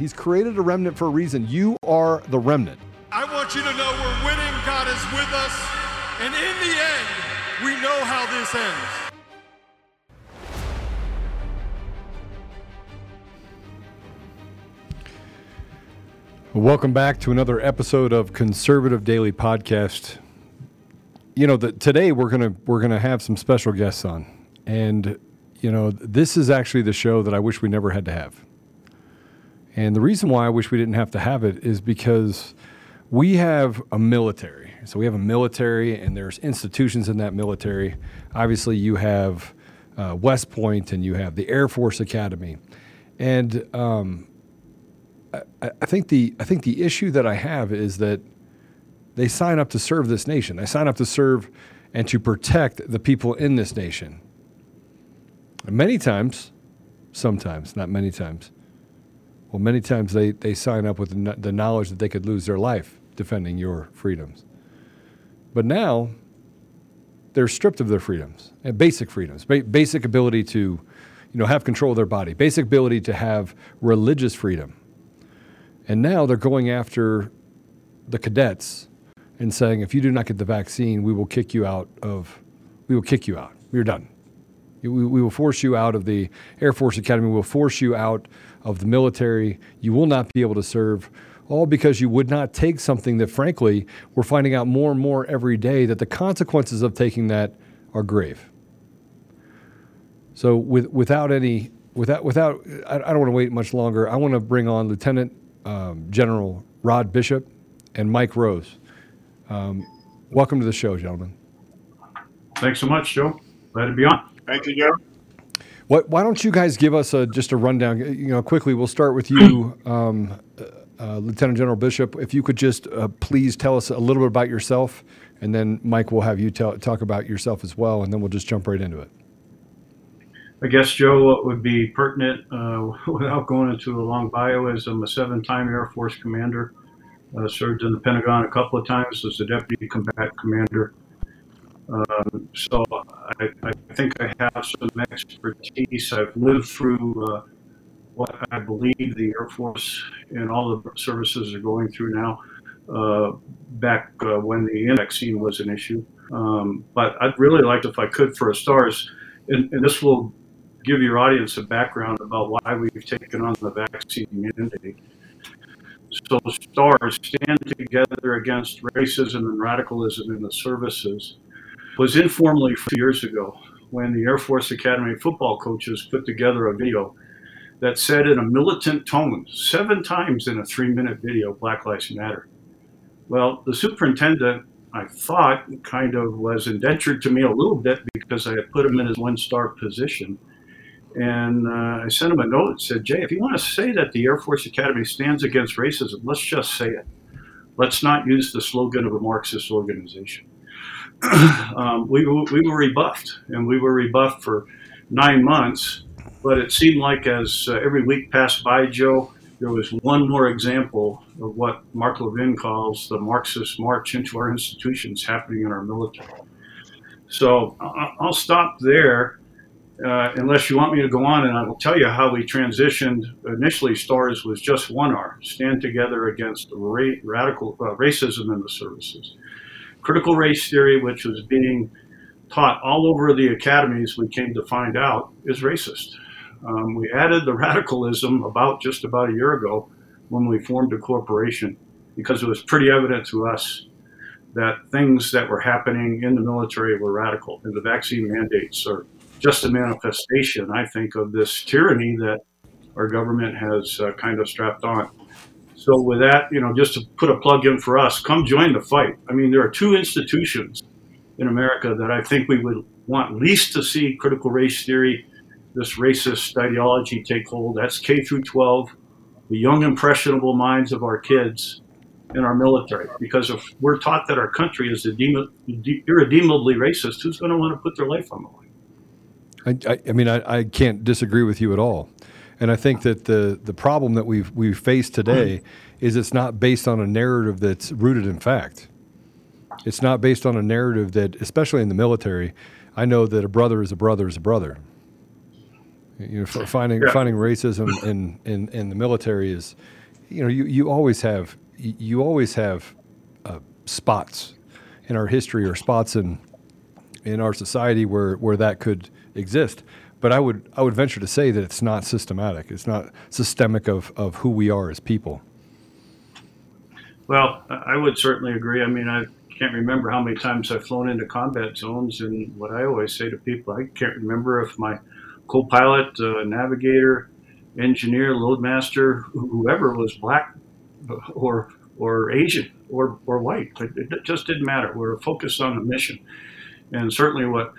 He's created a remnant for a reason. You are the remnant. I want you to know we're winning. God is with us. And in the end, we know how this ends. Welcome back to another episode of Conservative Daily Podcast. You know, that today we're gonna we're gonna have some special guests on, and you know, this is actually the show that I wish we never had to have. And the reason why I wish we didn't have to have it is because we have a military. So we have a military, and there's institutions in that military. Obviously, you have uh, West Point, and you have the Air Force Academy, and um, I, I think the I think the issue that I have is that they sign up to serve this nation. They sign up to serve and to protect the people in this nation. And many times, sometimes, not many times, well, many times they, they sign up with the, knowledge that they could lose their life defending your freedoms. But now, they're stripped of their freedoms, eh, basic freedoms, ba- basic ability to, you know, have control of their body, basic ability to have religious freedom. And now they're going after the cadets and saying, if you do not get the vaccine, we will kick you out of, we will kick you out. You're done. We, we will force you out of the Air Force Academy. We will force you out of the military. You will not be able to serve, all because you would not take something that, frankly, we're finding out more and more every day that the consequences of taking that are grave. So, with, without any, without, without, I, I don't want to wait much longer. I want to bring on Lieutenant um, General Rod Bishop and Mike Rose. Um, welcome to the show, gentlemen. Thanks so much, Joe. Glad to be on. Thank you, Joe. What, why don't you guys give us a, just a rundown? You know, quickly. We'll start with you, um, uh, Lieutenant General Bishop. If you could just uh, please tell us a little bit about yourself, and then Mike will have you tell, talk about yourself as well, and then we'll just jump right into it. I guess, Joe, what would be pertinent uh, without going into a long bio is I'm a seven time Air Force commander. Uh, served in the Pentagon a couple of times as a deputy combat commander. Um, so I, I, think I have some expertise. I've lived through uh, what I believe the Air Force and all the services are going through now. Uh, back uh, when the vaccine was an issue, um, but I'd really like, if I could, for a stars, and, and this will give your audience a background about why we've taken on the vaccine mandate. So, STARS, Stand Together Against Racism and Radicalism in the Services, was informally years ago when the Air Force Academy football coaches put together a video that said in a militant tone, seven times in a three minute video, Black Lives Matter. Well, the superintendent, I thought, kind of was indentured to me a little bit because I had put him in his one star position. And uh, I sent him a note that said, Jay, if you want to say that the Air Force Academy stands against racism, let's just say it. Let's not use the slogan of a Marxist organization. um, we, we were rebuffed, and we were rebuffed for nine months. But it seemed like as uh, every week passed by, Joe, there was one more example of what Mark Levin calls the Marxist march into our institutions happening in our military. So I'll stop there uh, unless you want me to go on, and I will tell you how we transitioned. Initially, STARS was just one R stand together against ra- radical uh, racism in the services. Critical race theory, which was being taught all over the academies, we came to find out is racist. Um, we added the radicalism about just about a year ago when we formed a corporation because it was pretty evident to us that things that were happening in the military were radical, and the vaccine mandates are just a manifestation, I think, of this tyranny that our government has uh, kind of strapped on. So, with that, you know, just to put a plug in for us, come join the fight. I mean, there are two institutions in America that I think we would want least to see critical race theory, this racist ideology take hold. That's K through 12, the young, impressionable minds of our kids in our military. Because if we're taught that our country is irredeemably racist, who's going to want to put their life on the line? I, I, I mean, I, I can't disagree with you at all. And I think that the the problem that we've we face today is it's not based on a narrative that's rooted in fact. It's not based on a narrative that, especially in the military, I know that a brother is a brother is a brother. You know, finding yeah. finding racism in, in, in the military is, you know, you, you always have you always have uh, spots in our history or spots in in our society where where that could exist. But I would I would venture to say that it's not systematic. It's not systemic of, of who we are as people. Well, I would certainly agree. I mean, I can't remember how many times I've flown into combat zones, and what I always say to people, I can't remember if my co-pilot, uh, navigator, engineer, loadmaster, whoever was black or or Asian or or white. It, just didn't matter. We were focused on the mission, and certainly what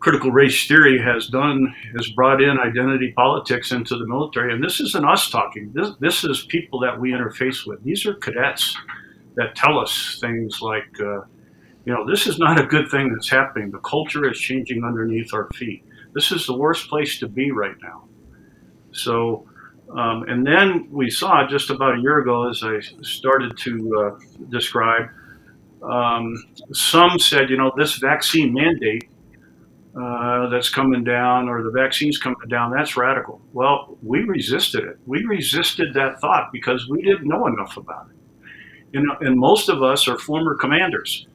critical race theory has done is brought in identity politics into the military. And this isn't us talking. This, this is people that we interface with. These are cadets that tell us things like, uh, you know, this is not a good thing that's happening. The culture is changing underneath our feet. This is the worst place to be right now. So, um, and then we saw just about a year ago, as I started to uh, describe, um, some said, you know, this vaccine mandate uh, that's coming down or the vaccine's coming down, that's radical. Well, we resisted it. We resisted that thought because we didn't know enough about it. Know, and most of us are former commanders.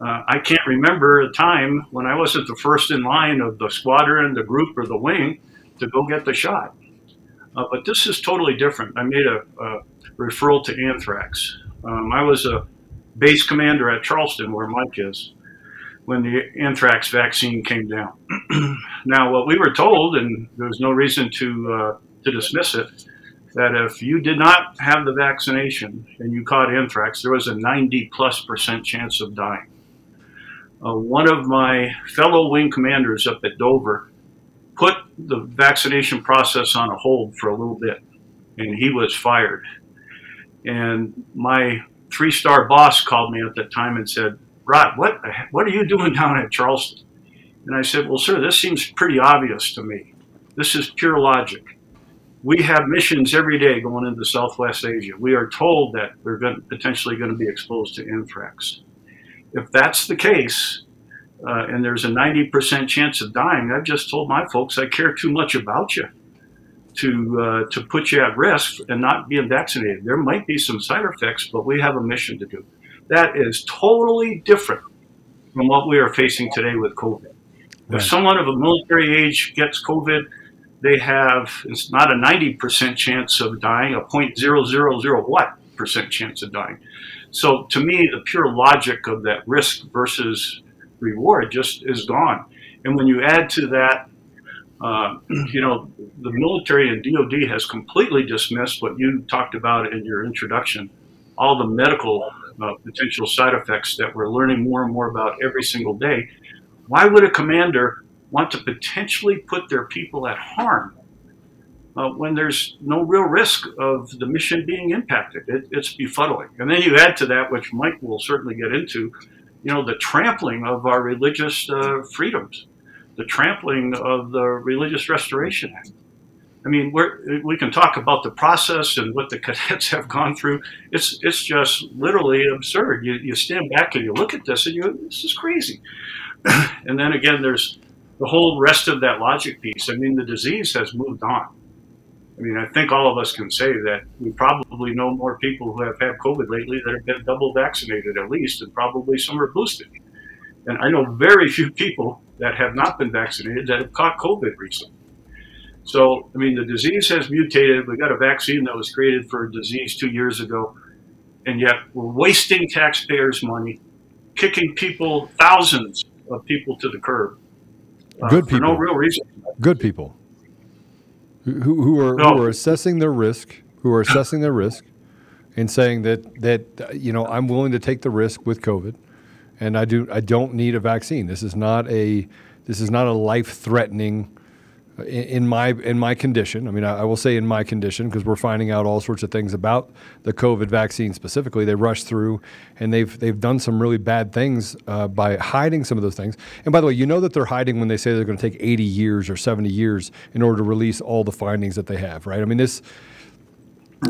Uh, I can't remember a time when I wasn't the first in line of the squadron, the group, or the wing to go get the shot. Uh, but this is totally different. I made a, a referral to anthrax. Um, I was a base commander at Charleston, where Mike is when the anthrax vaccine came down. now, what we were told, and there was no reason to uh, to dismiss it, that if you did not have the vaccination and you caught anthrax, there was a 90 plus percent chance of dying. Uh, one of my fellow wing commanders up at Dover put the vaccination process on a hold for a little bit, and he was fired. And my three star boss called me at that time and said, Rod, what, what are you doing down at Charleston? And I said, Well, sir, this seems pretty obvious to me. This is pure logic. We have missions every day going into Southwest Asia. We are told that we're going, potentially going to be exposed to anthrax. If that's the case, uh, and there's a 90% chance of dying, I've just told my folks I care too much about you to uh, to put you at risk and not being vaccinated. There might be some side effects, but we have a mission to do. That is totally different from what we are facing today with COVID. Right. If someone of a military age gets COVID, they have it's not a 90% chance of dying, a 0.000 what percent chance of dying. So to me, the pure logic of that risk versus reward just is gone. And when you add to that, uh, you know, the military and DoD has completely dismissed what you talked about in your introduction, all the medical uh, potential side effects that we're learning more and more about every single day, why would a commander want to potentially put their people at harm uh, when there's no real risk of the mission being impacted? It, it's befuddling. And then you add to that, which Mike will certainly get into, you know, the trampling of our religious uh, freedoms, the trampling of the Religious Restoration Act. I mean, we can talk about the process and what the cadets have gone through. It's it's just literally absurd. You, you stand back and you look at this and you this is crazy. and then again, there's the whole rest of that logic piece. I mean, the disease has moved on. I mean, I think all of us can say that we probably know more people who have had COVID lately that have been double vaccinated at least, and probably some are boosted. And I know very few people that have not been vaccinated that have caught COVID recently. So, I mean, the disease has mutated. We got a vaccine that was created for a disease two years ago. and yet we're wasting taxpayers' money, kicking people, thousands of people to the curb. Uh, Good people. For no real reason. Good people. Who, who are no. who are assessing their risk, who are assessing their risk, and saying that that you know I'm willing to take the risk with COVID, and I do I don't need a vaccine. This is not a this is not a life threatening in my in my condition. I mean, I, I will say in my condition because we're finding out all sorts of things about the COVID vaccine specifically. They rushed through, and they've they've done some really bad things uh, by hiding some of those things. And by the way, you know that they're hiding when they say they're going to take 80 years or 70 years in order to release all the findings that they have. Right? I mean, this.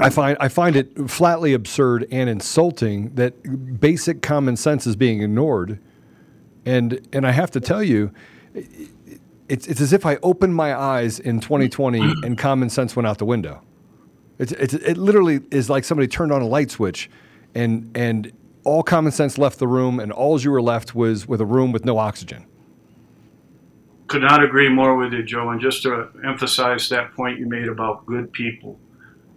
I find I find it flatly absurd and insulting that basic common sense is being ignored, and and I have to tell you it's, it's as if I opened my eyes in 2020 and common sense went out the window. It's, it's, it literally is like somebody turned on a light switch and, and all common sense left the room, and all you were left was with a room with no oxygen. Could not agree more with you, Joe. And just to emphasize that point you made about good people,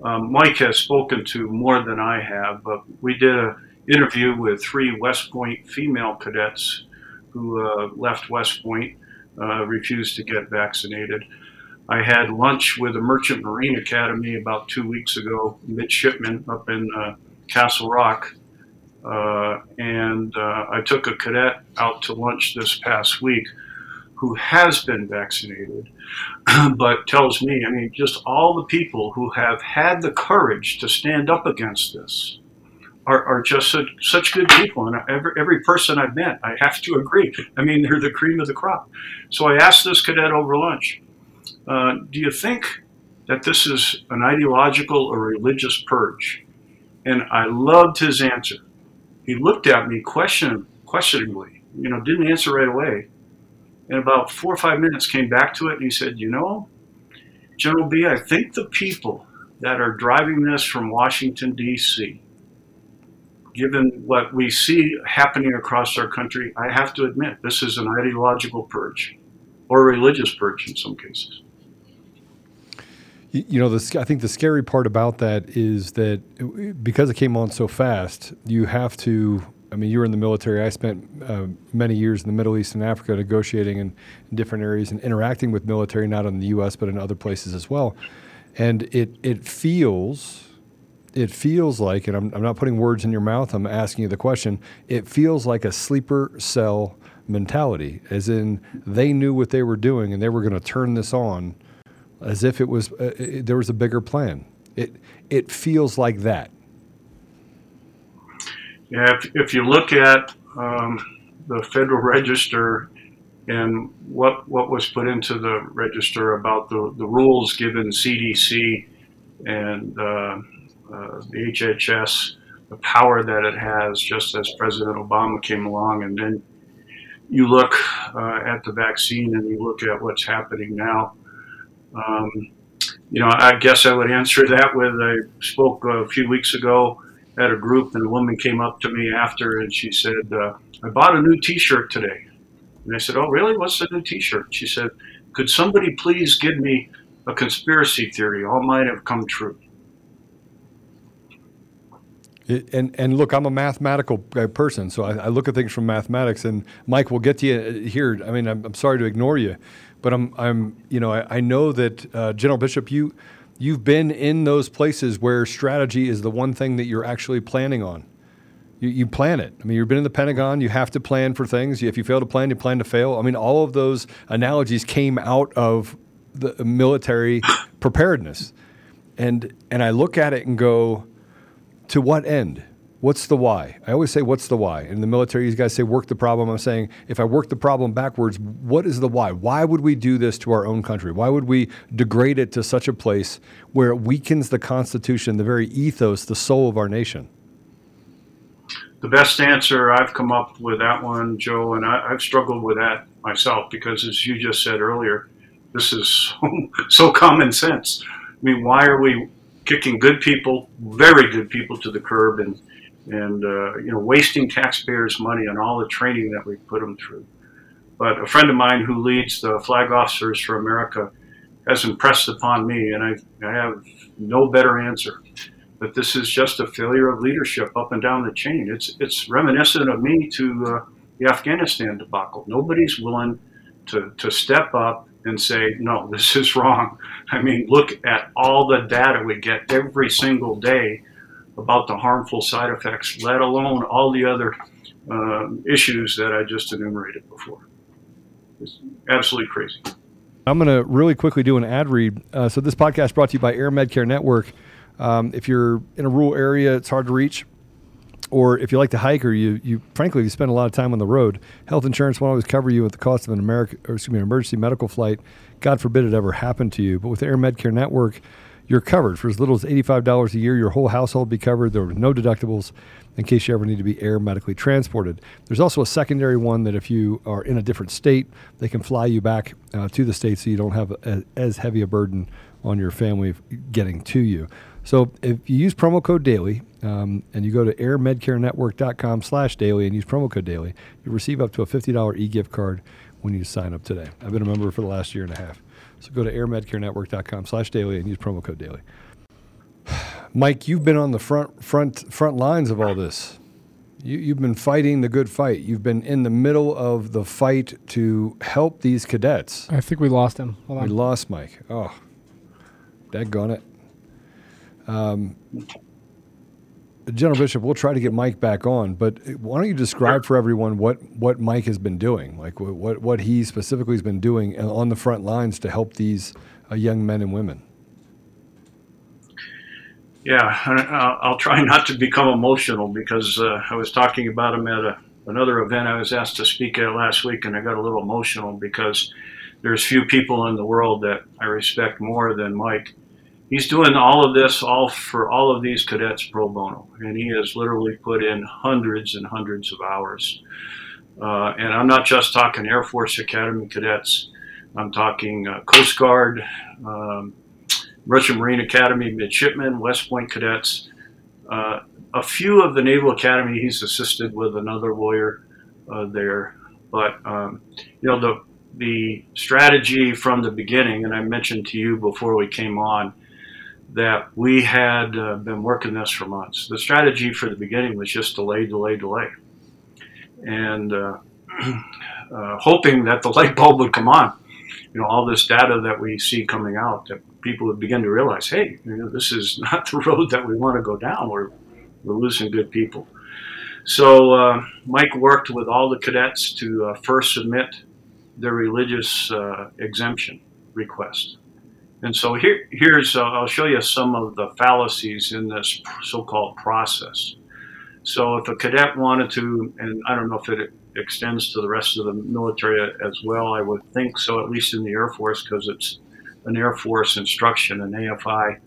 um, Mike has spoken to more than I have, but we did an interview with three West Point female cadets who uh, left West Point uh, refused to get vaccinated. I had lunch with the Merchant Marine Academy about two weeks ago, midshipman up in uh, Castle Rock. Uh, and uh, I took a cadet out to lunch this past week who has been vaccinated, but tells me, I mean, just all the people who have had the courage to stand up against this are, are just such, such good people. And every, every person I've met, I have to agree. I mean, they're the cream of the crop. So I asked this cadet over lunch, uh, do you think that this is an ideological or religious purge? And I loved his answer. He looked at me question, questioningly, you know, didn't answer right away. And about four or five minutes came back to it and he said, you know, General B, I think the people that are driving this from Washington, D.C., given what we see happening across our country, I have to admit this is an ideological purge or religious purge in some cases. You know, the, I think the scary part about that is that because it came on so fast, you have to. I mean, you were in the military. I spent uh, many years in the Middle East and Africa negotiating in, in different areas and interacting with military, not in the U.S. but in other places as well. And it it feels it feels like, and I'm, I'm, not putting words in your mouth, I'm asking you the question, it feels like a sleeper cell mentality, as in they knew what they were doing and they were going to turn this on as if it was, uh, it, there was a bigger plan. It, it feels like that. Yeah, if, if you look at um, the Federal Register and what, what was put into the register about the, the rules given CDC and uh, uh, the HHS, the power that it has, just as President Obama came along. And then you look uh, at the vaccine and you look at what's happening now. Um, you know, I guess I would answer that with I spoke a few weeks ago at a group, and a woman came up to me after and she said, uh, I bought a new t shirt today. And I said, Oh, really? What's the new t shirt? She said, Could somebody please give me a conspiracy theory? All might have come true. It, and and look, I'm a mathematical person, so I, I, look at things from mathematics. And Mike, we'll get to you uh, here. I mean, I'm, I'm sorry to ignore you, but I'm I'm you know I, I know that uh, General Bishop, you you've been in those places where strategy is the one thing that you're actually planning on. You, you plan it. I mean, you've been in the Pentagon. You have to plan for things. If you fail to plan, you plan to fail. I mean, all of those analogies came out of the military preparedness, and and I look at it and go to what end? What's the why? I always say, what's the why? In the military, these guys say, work the problem. I'm saying, if I work the problem backwards, what is the why? Why would we do this to our own country? Why would we degrade it to such a place where it weakens the Constitution, the very ethos, the soul of our nation? The best answer I've come up with that one, Joe, and I, have struggled with that myself because, as you just said earlier, this is so, so common sense. I mean, why are we kicking good people, very good people, to the curb, and and uh, you know wasting taxpayers' money on all the training that we put them through. But a friend of mine who leads the Flag Officers for America has impressed upon me, and I, I have no better answer. that this is just a failure of leadership up and down the chain. It's it's reminiscent of me to uh, the Afghanistan debacle. Nobody's willing to to step up and say, no, this is wrong. I mean, look at all the data we get every single day about the harmful side effects, let alone all the other uh, issues that I just enumerated before. It's absolutely crazy. I'm going to really quickly do an ad read. Uh, so, this podcast brought to you by AirMedCare Network. Um, if you're in a rural area, it's hard to reach, or if you like to hike, or you, you frankly, you spend a lot of time on the road, health insurance won't always cover you at the cost of an American, or excuse me, an emergency medical flight. God forbid it ever happened to you. But with AirMedCare Network, you're covered for as little as $85 a year. Your whole household be covered. There are no deductibles in case you ever need to be air medically transported. There's also a secondary one that if you are in a different state, they can fly you back uh, to the state so you don't have a, as heavy a burden on your family getting to you. So if you use promo code DAILY um, and you go to airmedcarenetwork.com slash daily and use promo code DAILY, you receive up to a $50 e-gift card when you sign up today. I've been a member for the last year and a half. So go to airmedcarenetwork.com slash daily and use promo code daily. Mike, you've been on the front front front lines of all this. You, you've been fighting the good fight. You've been in the middle of the fight to help these cadets. I think we lost him. Hold on. We lost Mike. Oh, daggone it. Um, General Bishop, we'll try to get Mike back on, but why don't you describe for everyone what, what Mike has been doing, like what, what he specifically has been doing on the front lines to help these uh, young men and women? Yeah, I'll try not to become emotional because uh, I was talking about him at a, another event I was asked to speak at last week, and I got a little emotional because there's few people in the world that I respect more than Mike. He's doing all of this all for all of these cadets pro bono, and he has literally put in hundreds and hundreds of hours. Uh, and I'm not just talking Air Force Academy cadets. I'm talking uh, Coast Guard, um, Merchant Marine Academy midshipmen, West Point cadets. Uh, a few of the Naval Academy, he's assisted with another lawyer uh, there. But um, you know the the strategy from the beginning, and I mentioned to you before we came on that we had uh, been working this for months. The strategy for the beginning was just delay, delay, delay, and uh, uh, hoping that the light bulb would come on. You know, all this data that we see coming out that people would begin to realize, hey, you know, this is not the road that we want to go down. We're, we're losing good people. So uh, Mike worked with all the cadets to uh, first submit their religious uh, exemption request. And so here, here's, uh, I'll show you some of the fallacies in this so-called process. So if a cadet wanted to, and I don't know if it extends to the rest of the military as well, I would think so, at least in the Air Force, because it's an Air Force instruction, an AFI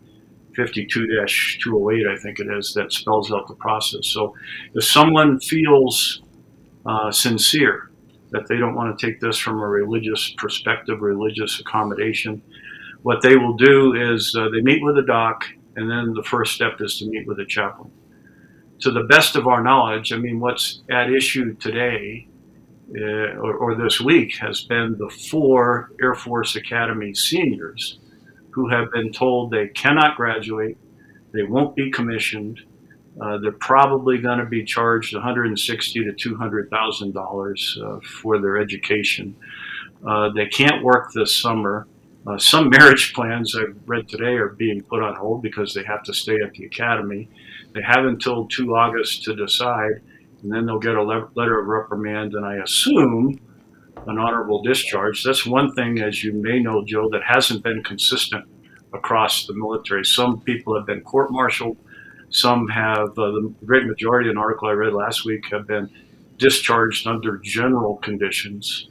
52-208, I think it is, that spells out the process. So if someone feels uh, sincere that they don't want to take this from a religious perspective, religious accommodation, what they will do is uh, they meet with a doc, and then the first step is to meet with a chaplain. To the best of our knowledge, I mean, what's at issue today uh, or, or, this week has been the four Air Force Academy seniors who have been told they cannot graduate, they won't be commissioned, uh, they're probably going to be charged 160 to 200 thousand uh, dollars for their education. Uh, they can't work this summer. Uh, some marriage plans I've read today are being put on hold because they have to stay at the academy. They have until 2 August to decide and then they'll get a le- letter of reprimand, and I assume an honorable discharge. That's one thing, as you may know, Joe, that hasn't been consistent across the military. Some people have been court martialed, some have, uh, the great majority, of an article I read last week, have been discharged under general conditions.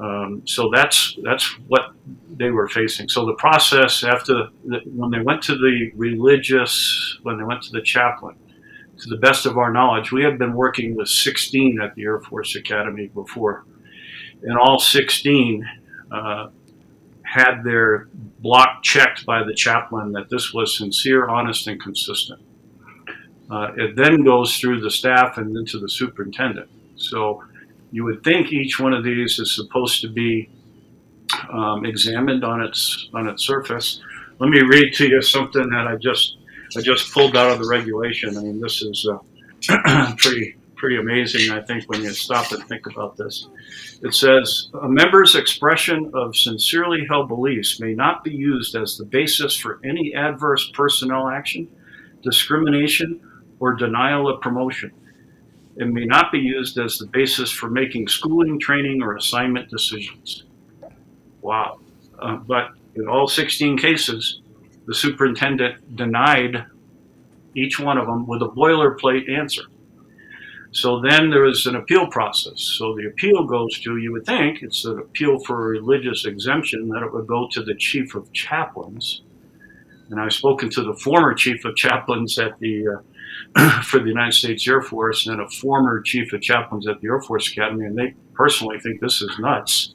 Um, so that's that's what they were facing. So the process after the, when they went to the religious, when they went to the chaplain, to the best of our knowledge, we have been working with 16 at the Air Force Academy before. And all 16 uh, had their block checked by the chaplain that this was sincere, honest, and consistent. Uh, it then goes through the staff and into the superintendent. So you would think each one of these is supposed to be um, examined on its on its surface. Let me read to you something that I just uh, just pulled out of the regulation. I mean, this is uh, pretty pretty amazing, I think, when you stop and think about this. It says a member's expression of sincerely held beliefs may not be used as the basis for any adverse personnel action, discrimination, or denial of promotion. It may not be used as the basis for making schooling, training, or assignment decisions. Wow. Uh, but in all 16 cases, the superintendent denied each one of them with a boilerplate answer. So then there is an appeal process. So the appeal goes to, you would think, it's an appeal for a religious exemption, that it would go to the chief of chaplains. And I've spoken to the former chief of chaplains at the uh, for the United States Air Force and a former chief of chaplains at the Air Force Academy, and they personally think this is nuts.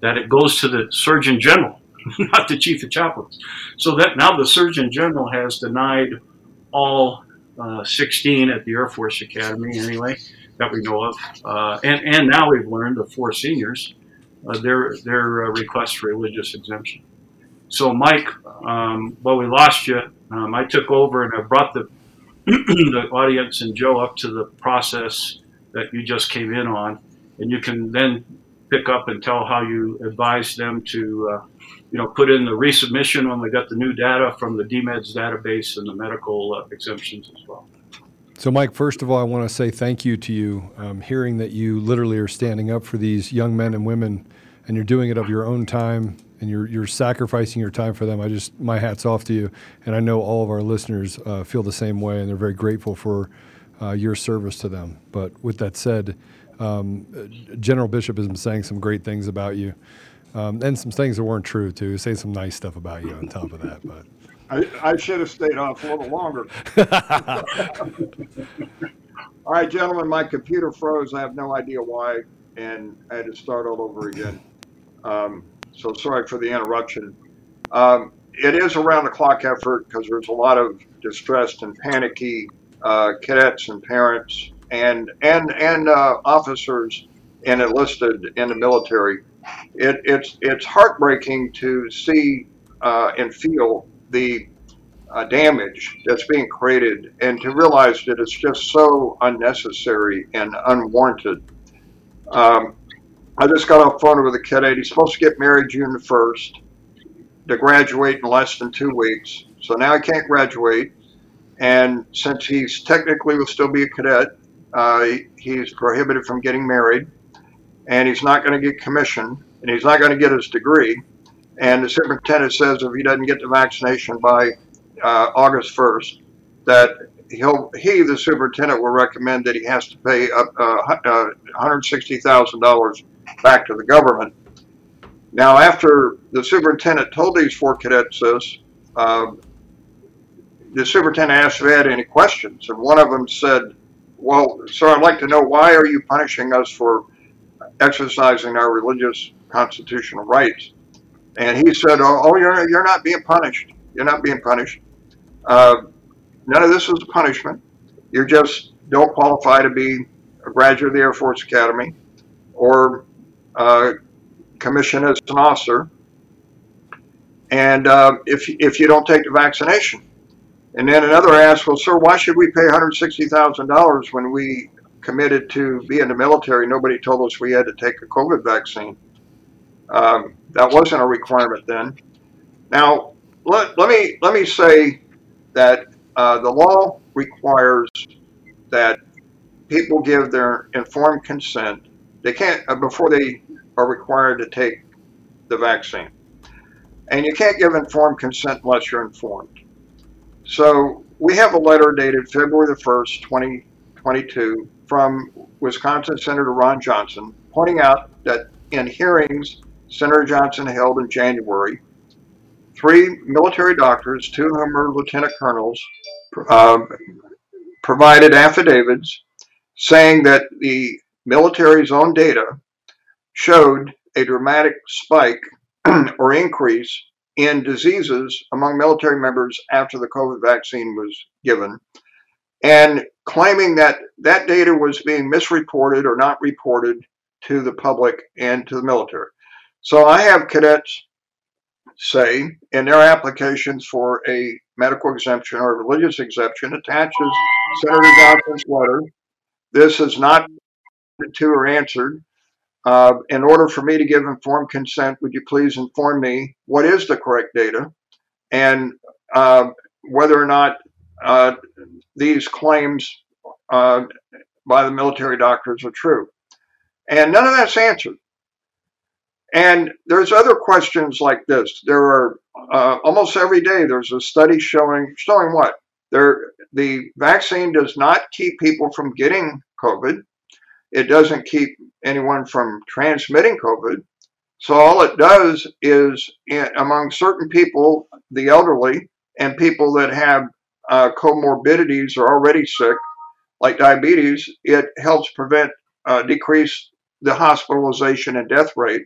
That it goes to the Surgeon General, not the chief of chaplains. So that now the Surgeon General has denied all uh, 16 at the Air Force Academy, anyway, that we know of. Uh, and, and now we've learned the four seniors, uh, their, their uh, request for religious exemption. So, Mike, um, well, we lost you. Um, I took over and I brought the, the audience and Joe up to the process that you just came in on. And you can then pick up and tell how you advise them to uh, you know, put in the resubmission when we got the new data from the DMEDS database and the medical uh, exemptions as well. So, Mike, first of all, I want to say thank you to you. Um, hearing that you literally are standing up for these young men and women, and you're doing it of your own time, and you're you're sacrificing your time for them. I just my hats off to you, and I know all of our listeners uh, feel the same way, and they're very grateful for uh, your service to them. But with that said, um, General Bishop has been saying some great things about you. Um, and some things that weren't true too. Say some nice stuff about you on top of that, but I, I should have stayed off a little longer. all right, gentlemen, my computer froze. I have no idea why, and I had to start all over again. Um, so sorry for the interruption. Um, it is a round the clock effort because there's a lot of distressed and panicky uh, cadets and parents and and and uh, officers and enlisted in the military it, it's it's heartbreaking to see uh, and feel the uh, damage that's being created, and to realize that it's just so unnecessary and unwarranted. Um, I just got off the phone with a cadet. He's supposed to get married June the first, to graduate in less than two weeks. So now he can't graduate, and since he's technically will still be a cadet, uh, he's prohibited from getting married and he's not going to get commissioned. and he's not going to get his degree. And the superintendent says if he doesn't get the vaccination by uh, August 1st, that he'll he the superintendent will recommend that he has to pay up uh, uh, $160,000 back to the government. Now, after the superintendent told these four cadets this, uh, the superintendent asked if they had any questions, and one of them said, "Well, sir, I'd like to know why are you punishing us for exercising our religious constitutional rights. And he said, "Oh, oh you're you're not being punished. You're not being punished. Uh, none of this is a punishment. You just don't qualify to be a graduate of the Air Force Academy or uh, commissioned as an officer. And uh, if if you don't take the vaccination." And then another asked, well, sir, why should we pay $160,000 when we committed to be in the military, nobody told us we had to take a COVID vaccine. Um, that wasn't a requirement then. Now, let, let me let me say that uh, the law requires that people give their informed consent. They can't uh, before they are required to take the vaccine, and you can't give informed consent unless you're informed. So we have a letter dated February the first, 2022, from Wisconsin Senator Ron Johnson, pointing out that in hearings Senator Johnson held in January, three military doctors, two of whom are lieutenant colonels, uh, provided affidavits saying that the military's own data showed a dramatic spike or increase in diseases among military members after the COVID vaccine was given and claiming that that data was being misreported or not reported to the public and to the military. So I have cadets say in their applications for a medical exemption or religious exemption attaches Senator Johnson's letter. This is not to or answered. Uh, in order for me to give informed consent, would you please inform me what is the correct data and uh, whether or not uh, these claims uh, by the military doctors are true? And none of that's answered. And there's other questions like this. There are uh, almost every day there's a study showing showing what there the vaccine does not keep people from getting COVID. It doesn't keep anyone from transmitting COVID. So all it does is in, among certain people, the elderly and people that have uh, comorbidities are already sick, like diabetes, it helps prevent uh, decrease the hospitalization and death rate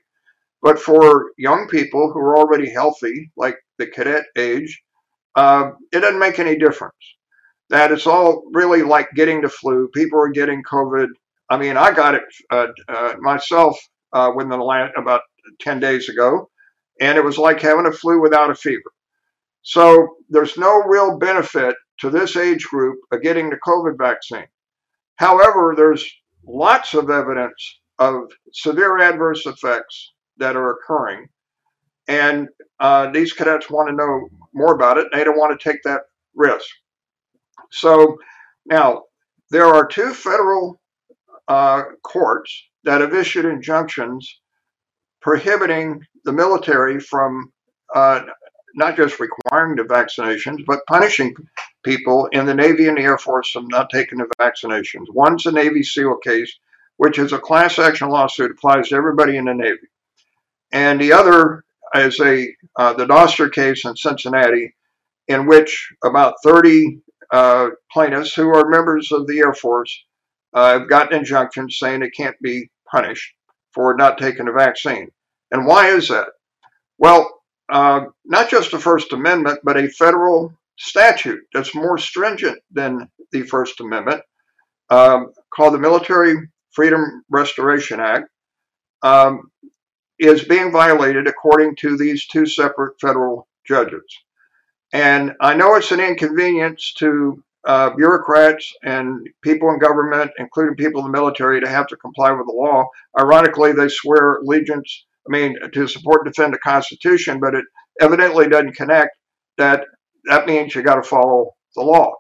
but for young people who are already healthy, like the cadet age, uh, it doesn't make any difference. That it's all really like getting the flu. People are getting COVID. I mean, I got it uh, uh, myself uh, within the last about 10 days ago, and it was like having a flu without a fever. So there's no real benefit to this age group of getting the COVID vaccine. However, there's lots of evidence of severe adverse effects that are occurring. And uh, these cadets want to know more about it. They don't want to take that risk. So now there are two federal courts that have issued injunctions prohibiting the military from uh, not just requiring the vaccinations, but punishing people in the Navy and the Air Force from not taking the vaccinations. One's a Navy SEAL case, which is a class action lawsuit, applies to everybody in the Navy and the other is a uh, the Doster case in Cincinnati, in which about 30 uh, plaintiffs who are members of the Air Force uh, have gotten injunctions saying they can't be punished for not taking a vaccine. And why is that? Well, uh, not just the First Amendment, but a federal statute that's more stringent than the First Amendment, um, called the Military Freedom Restoration Act. Um, is being violated according to these two separate federal judges. And I know it's an inconvenience to uh, bureaucrats and people in government, including people in the military, to have to comply with the law. Ironically, they swear allegiance, I mean, to support and defend the Constitution, but it evidently doesn't connect that that means you got to follow the law.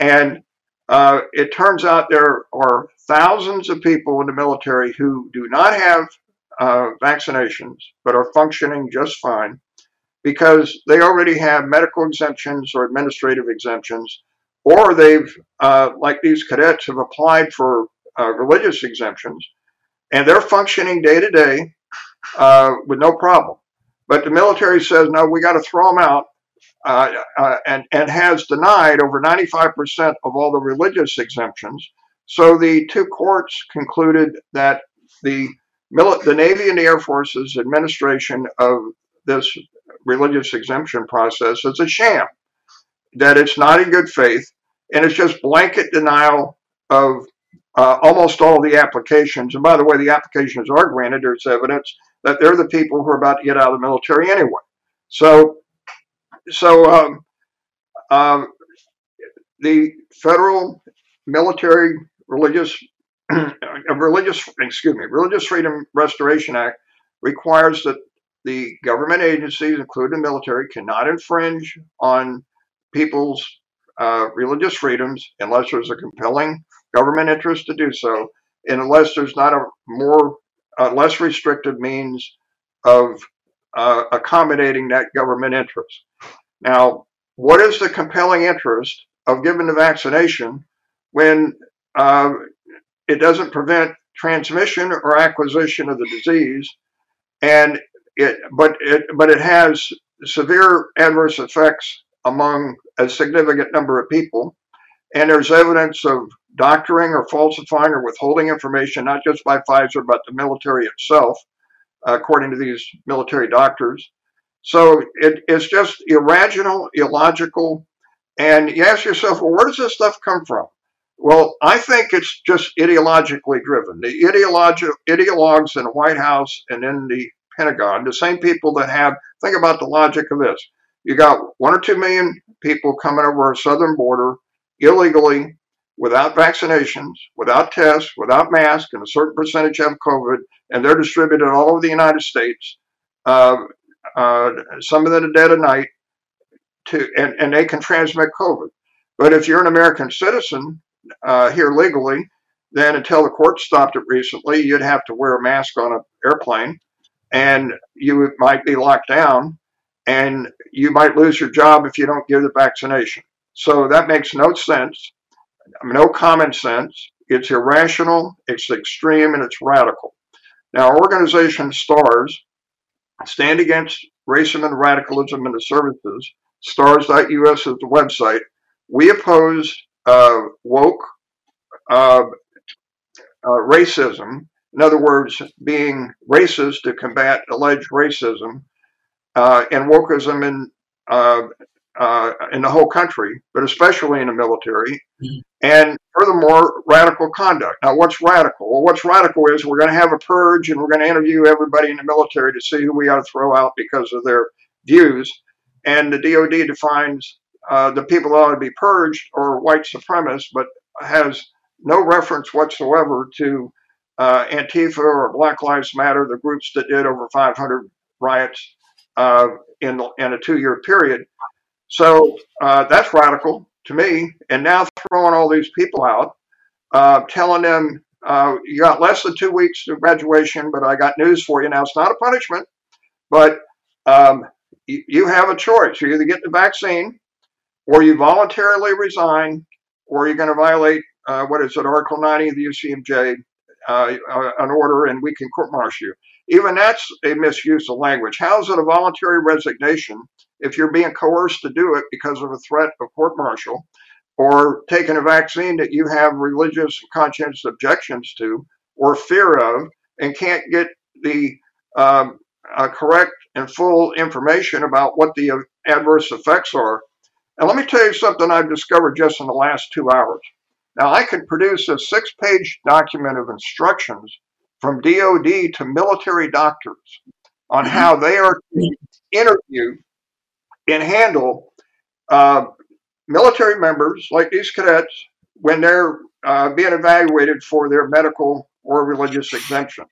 And uh, it turns out there are thousands of people in the military who do not have uh, vaccinations but are functioning just fine because they already have medical exemptions or administrative exemptions, or they've, uh, like these cadets, have applied for uh, religious exemptions, and they're functioning day to day uh, with no problem. But the military says, no, we got to throw them out, uh, uh, and, and has denied over 95% of all the religious exemptions. So the two courts concluded that the the Navy and the Air Force's administration of this religious exemption process is a sham, that it's not in good faith, and it's just blanket denial of uh, almost all the applications. And by the way, the applications are granted. There's evidence that they're the people who are about to get out of the military anyway. So, so um, um, the federal military religious religious, excuse me, Religious Freedom Restoration Act requires that the government agencies, including the military, cannot infringe on people's uh, religious freedoms unless there's a compelling government interest to do so, and unless there's not a more uh, less restrictive means of uh, accommodating that government interest. Now, what is the compelling interest of giving the vaccination when uh, it doesn't prevent transmission or acquisition of the disease, and it but it but it has severe adverse effects among a significant number of people. And there's evidence of doctoring or falsifying or withholding information, not just by Pfizer, but the military itself, according to these military doctors. So it, it's just irrational, illogical. And you ask yourself, well, where does this stuff come from? Well, I think it's just ideologically driven. The ideologi- ideologues in the White House and in the Pentagon, the same people that have, think about the logic of this. You got one or two million people coming over our southern border illegally without vaccinations, without tests, without masks, and a certain percentage have COVID, and they're distributed all over the United States. Uh, uh, some of them are dead of night, to, and, and they can transmit COVID. But if you're an American citizen uh, here legally, then until the court stopped it recently, you'd have to wear a mask on an airplane, and you might be locked down, and you might lose your job if you don't give the vaccination. So that makes no sense, no common sense. It's irrational, it's extreme, and it's radical. Now, our organization STARS, Stand Against Racism and Radicalism in the Services, stars.us is the website. We oppose uh, woke uh, uh, racism, in other words, being racist to combat alleged racism, uh, and wokeism in uh, uh, in the whole country, but especially in the military, mm-hmm. and furthermore, radical conduct. Now, what's radical? Well, what's radical is we're going to have a purge, and we're going to interview everybody in the military to see who we ought to throw out because of their views. And the DoD defines uh, the people that ought to be purged or white supremacists, but has no reference whatsoever to uh, Antifa or Black Lives Matter, the groups that did over 500 riots uh, in, in a two year period. So uh, that's radical to me. And now throwing all these people out, uh, telling them, uh, you got less than two weeks to graduation, but I got news for you. Now, it's not a punishment, but um, you, you have a choice. You either get the vaccine or you voluntarily resign or you're going to violate uh, what is it, Article 90 of the UCMJ, uh, an order, and we can court martial you. Even that's a misuse of language. How is it a voluntary resignation if you're being coerced to do it because of a threat of court martial or taking a vaccine that you have religious conscience objections to or fear of and can't get the um, uh, correct and full information about what the adverse effects are? And let me tell you something I've discovered just in the last two hours. Now, I could produce a six page document of instructions from DOD to military doctors on mm-hmm. how they are to interview and handle uh, military members like these cadets when they're uh, being evaluated for their medical or religious exemption.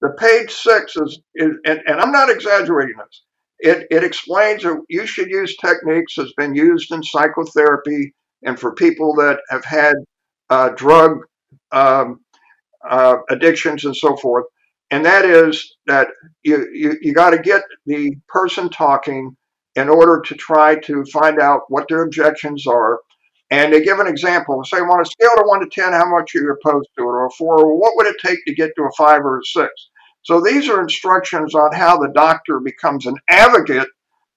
The page six is, is and, and I'm not exaggerating this, it, it explains that you should use techniques that's been used in psychotherapy and for people that have had uh, drug um, uh, addictions and so forth. And that is that you, you, you got to get the person talking in order to try to find out what their objections are. And they give an example. Say, on a scale of 1 to 10, how much are you opposed to it? Or a 4, or what would it take to get to a 5 or a 6? So these are instructions on how the doctor becomes an advocate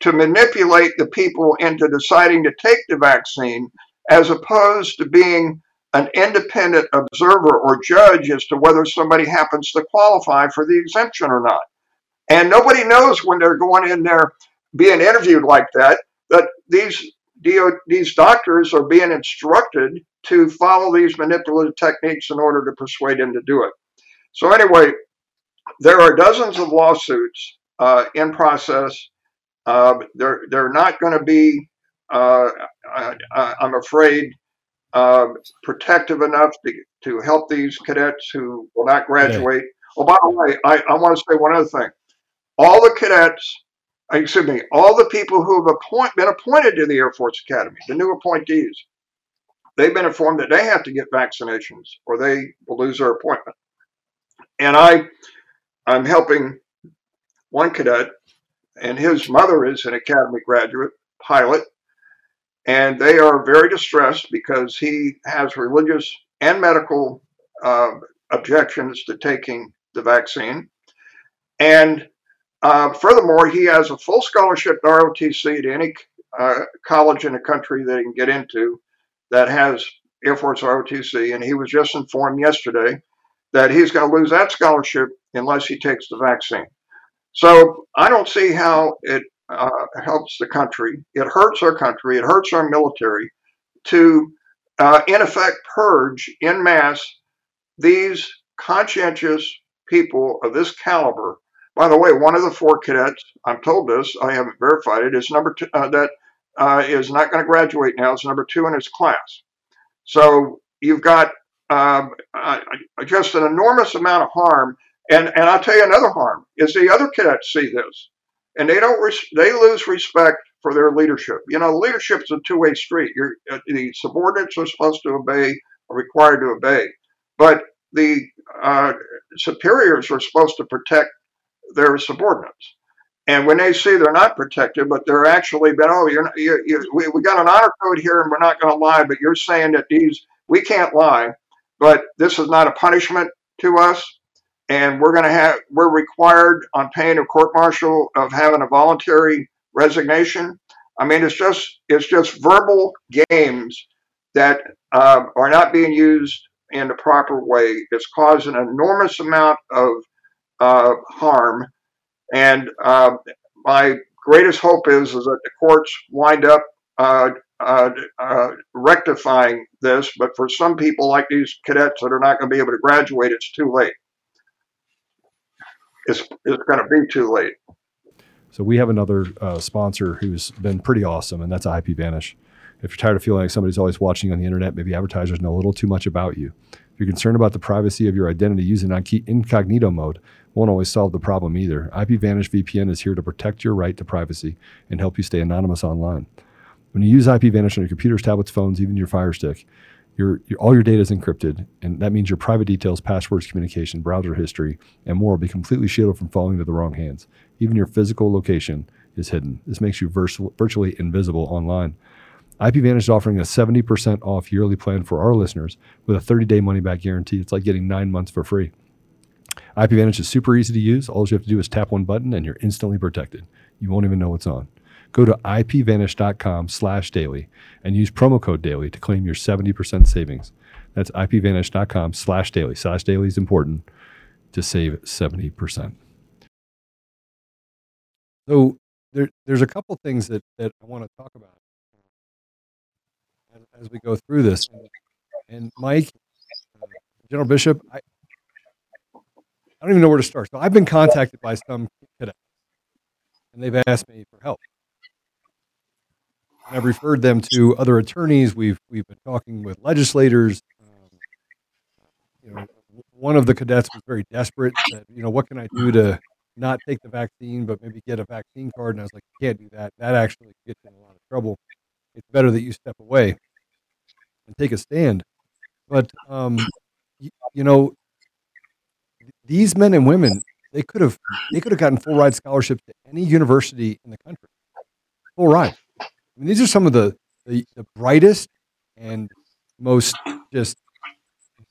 to manipulate the people into deciding to take the vaccine as opposed to being an independent observer or judge as to whether somebody happens to qualify for the exemption or not. And nobody knows when they're going in there being interviewed like that that these DO, these doctors are being instructed to follow these manipulative techniques in order to persuade them to do it. So anyway, there are dozens of lawsuits uh, in process. Uh, they're they're not going to be, uh, I, am afraid, uh, protective enough to, to help these cadets who will not graduate. Oh, by the way, I, I want to say one other thing. All the cadets, excuse me, all the people who have appoint, been appointed to the Air Force Academy, the new appointees, they've been informed that they have to get vaccinations or they will lose their appointment. And I, I'm helping one cadet, and his mother is an academy graduate pilot, and they are very distressed because he has religious and medical uh, objections to taking the vaccine. And uh, furthermore, he has a full scholarship to ROTC to any uh, college in the country that he can get into that has Air Force ROTC. And he was just informed yesterday that he's going to lose that scholarship unless he takes the vaccine. So I don't see how it uh, helps the country. It hurts our country. It hurts our military to, uh, in effect, purge in mass these conscientious people of this caliber. by the way, one of the four cadets, I'm told this, I haven't verified it, is number two, uh, that uh, is not going to graduate now, is number two in his class. So you've got uh, just an enormous amount of harm. And, and I'll tell you another harm is the other cadets see this and they don't, res- they lose respect for their leadership. You know, leadership is a two way street. You're, uh, the subordinates are supposed to obey, are required to obey. But the uh, superiors are supposed to protect their subordinates. And when they see they're not protected, but they're actually been, oh, you're, not, you, you, we, we got an honor code here and we're not going to lie, but you're saying that these, we can't lie, but this is not a punishment to us. And we're going to have, we're required on pain of court martial of having a voluntary resignation. I mean, it's just, it's just verbal games that uh, are not being used in the proper way. It's caused an enormous amount of uh, harm. And uh, my greatest hope is, is that the courts wind up uh, uh, uh, rectifying this. But for some people, like these cadets that are not going to be able to graduate, it's too late. It's, it's going to be too late. So we have another uh, sponsor who's been pretty awesome, and that's IPVanish. If you're tired of feeling like somebody's always watching you on the internet, maybe advertisers know a little too much about you. If you're concerned about the privacy of your identity, using incognito mode won't always solve the problem either. IPVanish VPN is here to protect your right to privacy and help you stay anonymous online. When you use IPVanish on your computers, tablets, phones, even your Fire Stick, your, your, all your data is encrypted, and that means your private details, passwords, communication, browser history, and more will be completely shielded from falling into the wrong hands. Even your physical location is hidden. This makes you virtual, virtually invisible online. IPVanish is offering a 70% off yearly plan for our listeners with a 30 day money back guarantee. It's like getting nine months for free. IPVanish is super easy to use. All you have to do is tap one button and you're instantly protected. You won't even know what's on. Go to ipvanish.com slash daily and use promo code daily to claim your 70% savings. That's ipvanish.com slash daily. Slash daily is important to save 70%. So there, there's a couple things that, that I want to talk about as, we go through this. And Mike, uh, General Bishop, I, I don't even know where to start. So I've been contacted by some cadets, and they've asked me for help. I've referred them to other attorneys. We've we've been talking with legislators. Um, you know, one of the cadets was very desperate. Said, you know, what can I do to not take the vaccine, but maybe get a vaccine card? And I was like, you can't do that. That actually gets you in a lot of trouble. It's better that you step away and take a stand. But um, you, you know, these men and women they could have they could have gotten full ride scholarships to any university in the country full ride mean these are some of the the, the brightest and most just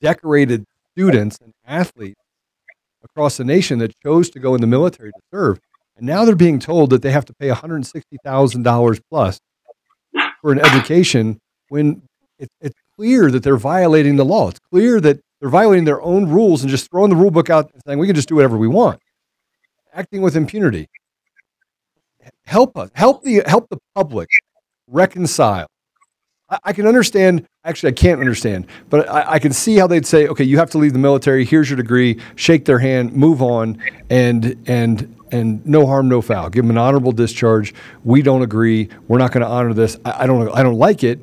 decorated students and athletes across the nation that chose to go in the military to serve and now they're being told that they have to pay $160000 plus for an education when it, it's clear that they're violating the law it's clear that they're violating their own rules and just throwing the rule book out and saying we can just do whatever we want. Acting with impunity. Help us. Help the help the public reconcile. I, I can understand. Actually, I can't understand, but I, I can see how they'd say, "Okay, you have to leave the military. Here's your degree. Shake their hand, move on, and and and no harm, no foul. Give them an honorable discharge. We don't agree. We're not going to honor this. I, I don't. I don't like it,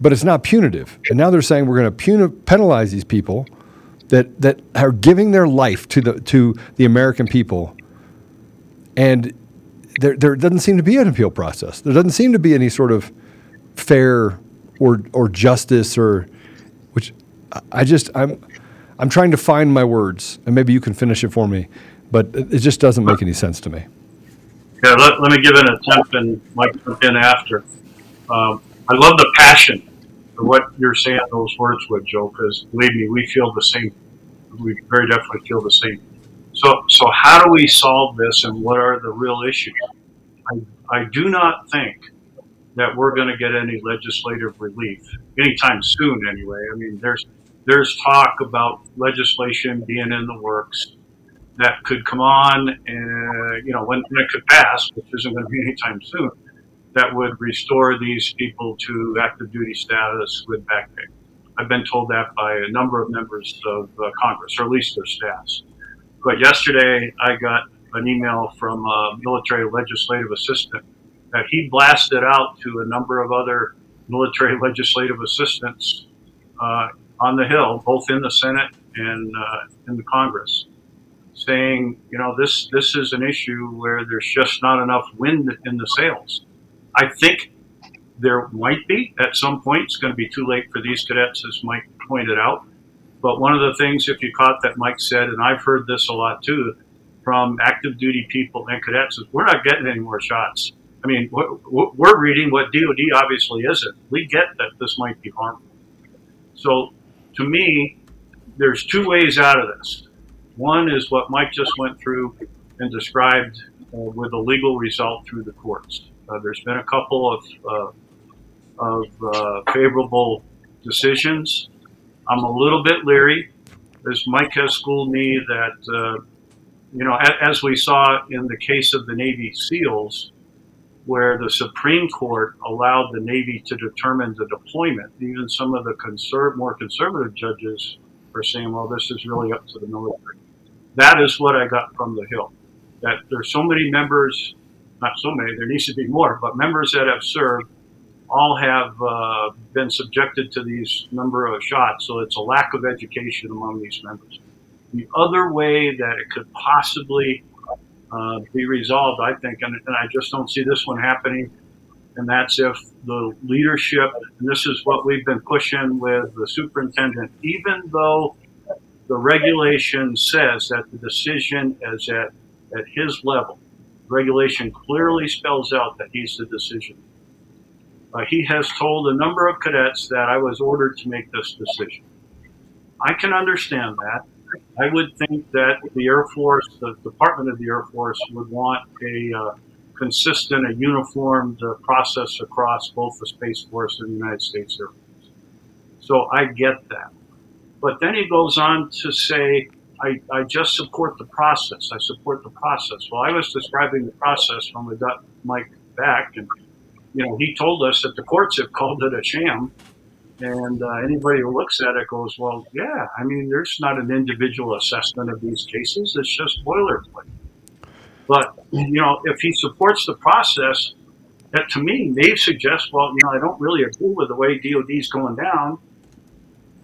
but it's not punitive. And now they're saying we're going to puni- penalize these people that that are giving their life to the to the American people, and there there doesn't seem to be an appeal process. There doesn't seem to be any sort of fair or or justice or which I just I'm I'm trying to find my words, and maybe you can finish it for me, but it just doesn't make any sense to me. Yeah, let, let me give an attempt and Mike jump in after. Um, I love the passion for what you're saying those words with, Joe, because believe me, we feel the same. We very definitely feel the same. So, so how do we solve this, and what are the real issues? I, I do not think that we're going to get any legislative relief anytime soon. Anyway, I mean, there's there's talk about legislation being in the works that could come on, and you know, when, it could pass, which isn't going to be anytime soon that would restore these people to active duty status with back pay. I've been told that by a number of members of uh, Congress, or at least their staffs. But yesterday, I got an email from a military legislative assistant that he blasted out to a number of other military legislative assistants uh, on the Hill, both in the Senate and uh, in the Congress, saying, you know, this this is an issue where there's just not enough wind in the sails. I think there might be at some point. It's going to be too late for these cadets, as Mike pointed out. But one of the things, if you caught that Mike said, and I've heard this a lot too, from active duty people and cadets, is we're not getting any more shots. I mean, we're reading what DoD obviously isn't. We get that this might be harmful. So, to me, there's two ways out of this. One is what Mike just went through and described uh, with a legal result through the courts. Uh, there's been a couple of uh, of uh, favorable decisions. I'm a little bit leery, as Mike has schooled me, that uh, you know, as we saw in the case of the Navy SEALs, where the Supreme Court allowed the Navy to determine the deployment. Even some of the conserv- more conservative judges are saying, well, this is really up to the military. That is what I got from the Hill. That there's so many members, not so many, there needs to be more, but members that have served all have uh, been subjected to these number of shots. So it's a lack of education among these members. The other way that it could possibly uh, be resolved, I think, and, and I just don't see this one happening. And that's if the leadership, and this is what we've been pushing with the superintendent, even though the regulation says that the decision is at, at his level, regulation clearly spells out that he's the decision. Uh, he has told a number of cadets that I was ordered to make this decision. I can understand that. I would think that the Air Force, the Department of the Air Force, would want a uh, consistent, a uniformed uh, process across both the Space Force and the United States Air Force. So I get that. But then he goes on to say, I, I just support the process. I support the process. Well, I was describing the process when we got Mike back, and you know, he told us that the courts have called it a sham and uh, anybody who looks at it goes, well, yeah, I mean, there's not an individual assessment of these cases. It's just boilerplate. But, you know, if he supports the process, that to me may suggest, well, you know, I don't really agree with the way DOD's going down.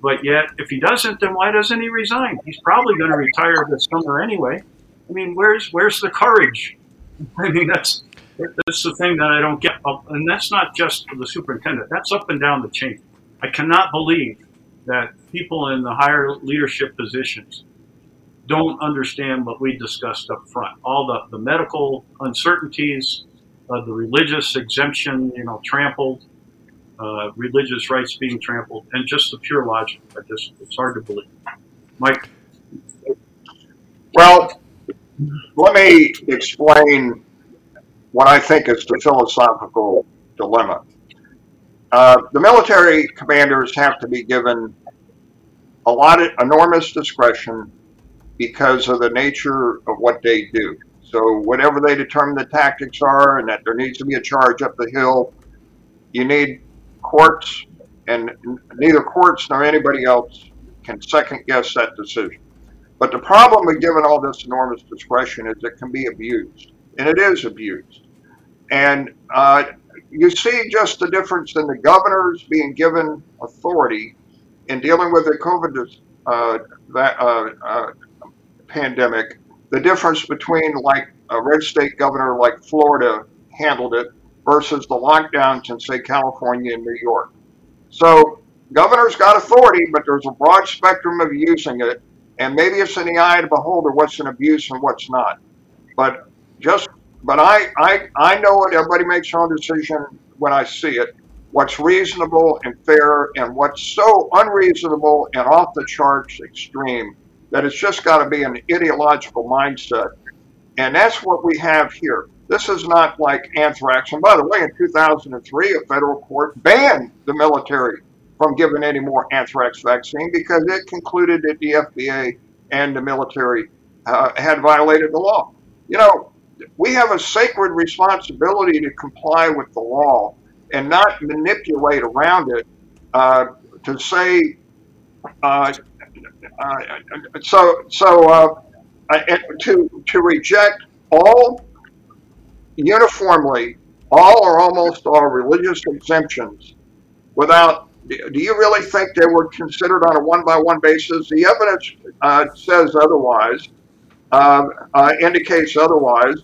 But yet, if he doesn't, then why doesn't he resign? He's probably going to retire this summer anyway. I mean, where's where's the courage? I mean, that's that's the thing that I don't get. And that's not just for the superintendent. That's up and down the chain. I cannot believe that people in the higher leadership positions don't understand what we discussed up front. All the, the medical uncertainties, uh, the religious exemption, you know, trampled, uh, religious rights being trampled, and just the pure logic. I just, it's hard to believe. Mike? Well, let me explain what I think is the philosophical dilemma. Uh, the military commanders have to be given a lot of enormous discretion because of the nature of what they do. So, whatever they determine the tactics are, and that there needs to be a charge up the hill, you need courts, and neither courts nor anybody else can second guess that decision. But the problem with giving all this enormous discretion is it can be abused, and it is abused. And uh, you see just the difference in the governors being given authority in dealing with the COVID uh, that, uh, uh, pandemic. The difference between like a red state governor like Florida handled it versus the lockdowns in say California and New York. So governors got authority, but there's a broad spectrum of using it, and maybe it's in the eye of the beholder what's an abuse and what's not. But just but I, I, I know it. Everybody makes their own decision when I see it. What's reasonable and fair, and what's so unreasonable and off the charts extreme that it's just got to be an ideological mindset. And that's what we have here. This is not like anthrax. And by the way, in 2003, a federal court banned the military from giving any more anthrax vaccine because it concluded that the FDA and the military uh, had violated the law. You know, we have a sacred responsibility to comply with the law and not manipulate around it uh, to say uh, uh, so so uh, to to reject all uniformly, all or almost all religious exemptions without do you really think they were considered on a one by one basis? The evidence uh, says otherwise, uh, uh, indicates otherwise.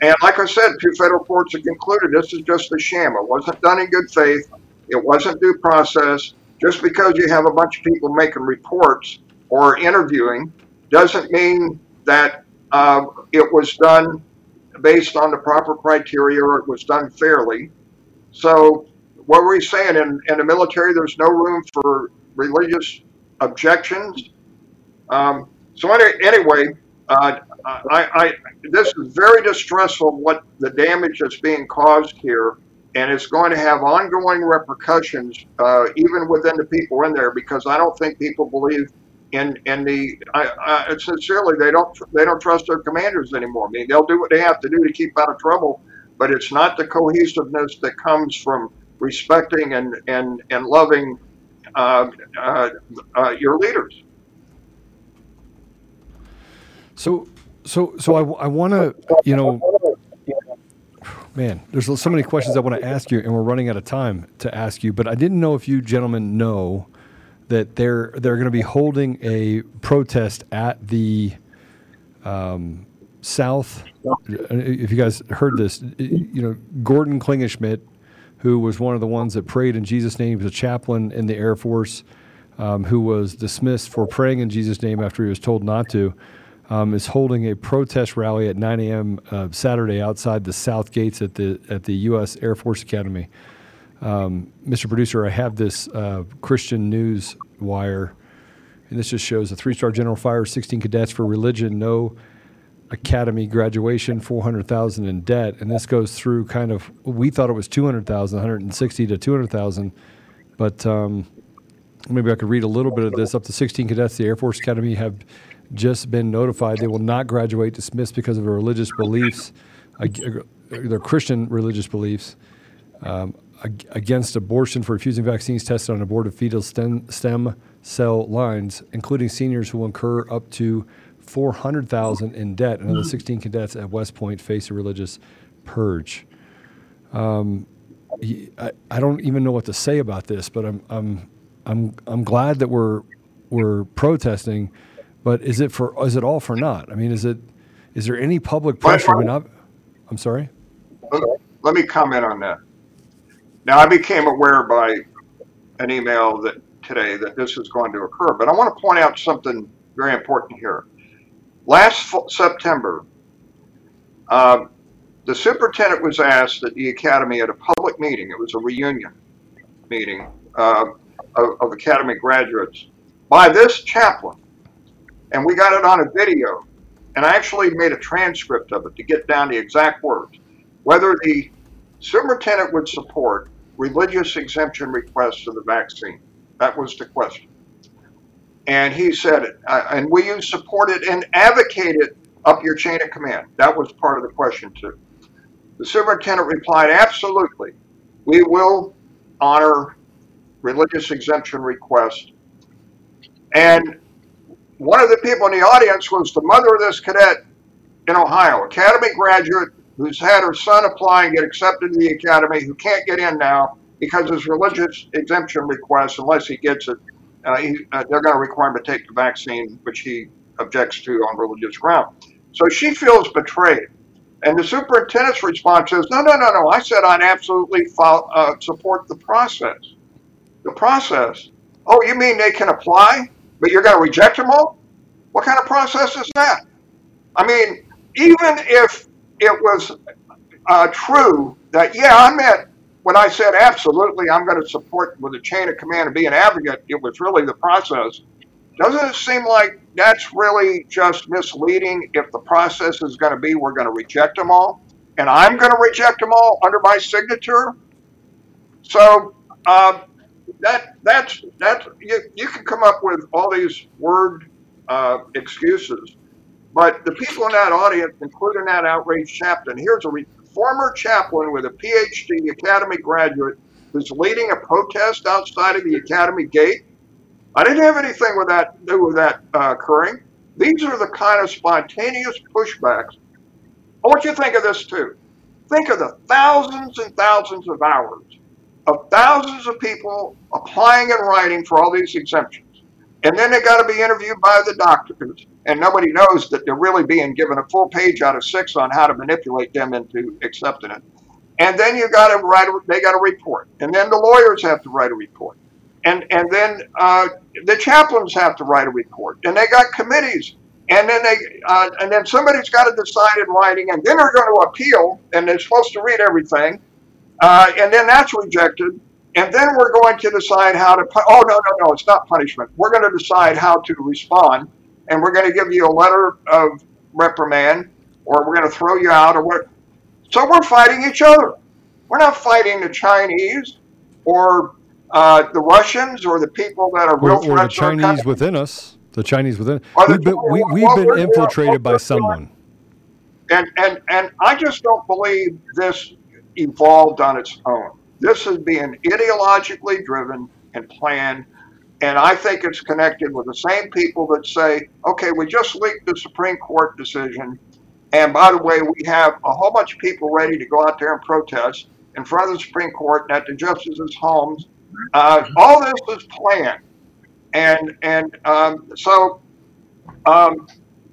And like I said, two federal courts have concluded this is just a sham. It wasn't done in good faith. It wasn't due process. Just because you have a bunch of people making reports or interviewing doesn't mean that uh, it was done based on the proper criteria or it was done fairly. So what were you saying? In, in the military, there's no room for religious objections. Um, so any, anyway, uh, I, I, this is very distressful. What the damage that's being caused here, and it's going to have ongoing repercussions, uh, even within the people in there, because I don't think people believe in in the. I, I, sincerely, they don't they don't trust their commanders anymore. I mean, they'll do what they have to do to keep out of trouble, but it's not the cohesiveness that comes from respecting and and and loving uh, uh, uh, your leaders. So, so, so I, I want to, you know, man, there's so many questions I want to ask you, and we're running out of time to ask you. But I didn't know if you gentlemen know that they're they're going to be holding a protest at the um, South. If you guys heard this, you know, Gordon Klingenschmitt who was one of the ones that prayed in Jesus' name. He was a chaplain in the Air Force um, who was dismissed for praying in Jesus' name after he was told not to. Um, is holding a protest rally at 9 a.m. Uh, Saturday outside the south gates at the at the U.S. Air Force Academy. Um, Mr. Producer, I have this uh, Christian News Wire, and this just shows a three-star general fires 16 cadets for religion, no academy graduation, 400,000 in debt. And this goes through kind of, we thought it was 200,000, 160 to 200,000. But um, maybe I could read a little bit of this. Up to 16 cadets, the Air Force Academy have just been notified they will not graduate dismissed because of their religious beliefs, their Christian religious beliefs. Um, against abortion for refusing vaccines tested on aborted fetal stem, cell lines, including seniors who will incur up to 400,000 in debt. Another mm-hmm. 16 cadets at West Point face a religious purge. Um, I, I don't even know what to say about this, but I'm I'm I'm I'm glad that we're we're protesting, but is it for is it all for naught? I mean, is it is there any public pressure? I'm, I'm sorry. Let me comment on that. Now, I became aware by an email that today that this is going to occur, but I want to point out something very important here. Last September, uh, the superintendent was asked at the academy at a public meeting, it was a reunion meeting uh, of, of academy graduates, by this chaplain. And we got it on a video. And I actually made a transcript of it to get down the exact words. Whether the superintendent would support religious exemption requests for the vaccine. That was the question. And he said, uh, and will you support it and advocate it up your chain of command? That was part of the question, too. The superintendent replied, absolutely. We will honor religious exemption requests. And one of the people in the audience was the mother of this cadet in Ohio, academy graduate who's had her son apply and get accepted to the academy, who can't get in now because his religious exemption request, unless he gets it, uh, he, uh, they're going to require him to take the vaccine, which he objects to on religious ground. So she feels betrayed. And the superintendent's response is, no, no, no, no. I said I'd absolutely follow, uh, support the process. The process. Oh, you mean they can apply, but you're going to reject them all? What kind of process is that? I mean, even if it was uh, true that, yeah, I meant when I said absolutely, I'm going to support with a chain of command and be an advocate, it was really the process. Doesn't it seem like that's really just misleading if the process is going to be we're going to reject them all and I'm going to reject them all under my signature? So um, that that's that's you, you can come up with all these word uh, excuses, but the people in that audience, including that outraged chaplain, here's a re- former chaplain with a PhD Academy graduate who's leading a protest outside of the Academy gate. I didn't have anything with that to do with that uh, occurring. These are the kind of spontaneous pushbacks I want you to think of this too. Think of the thousands and thousands of hours of thousands of people applying and writing for all these exemptions. And then they got to be interviewed by the doctors. And nobody knows that they're really being given a full page out of six on how to manipulate them into accepting it. And then you got to write, they got to report. And then the lawyers have to write a report. And, and then uh, the chaplains have to write a report. And they got committees. And then they, uh, and then somebody's got to decide in writing, and then they're going to appeal, and they're supposed to read everything uh, and then that's rejected. And then we're going to decide how to. Oh no no no! It's not punishment. We're going to decide how to respond, and we're going to give you a letter of reprimand, or we're going to throw you out, or what. So we're fighting each other. We're not fighting the Chinese, or uh, the Russians, or the people that are real or, or the threats to our Chinese within us. The Chinese within. We've been, we, we've well, been we're- infiltrated by we're- someone. and and and I just don't believe this evolved on its own. This is being ideologically driven and planned, and I think it's connected with the same people that say, "Okay, we just leaked the Supreme Court decision, and by the way, we have a whole bunch of people ready to go out there and protest in front of the Supreme Court and at the justices' homes." Uh, all this is planned, and and um, so um,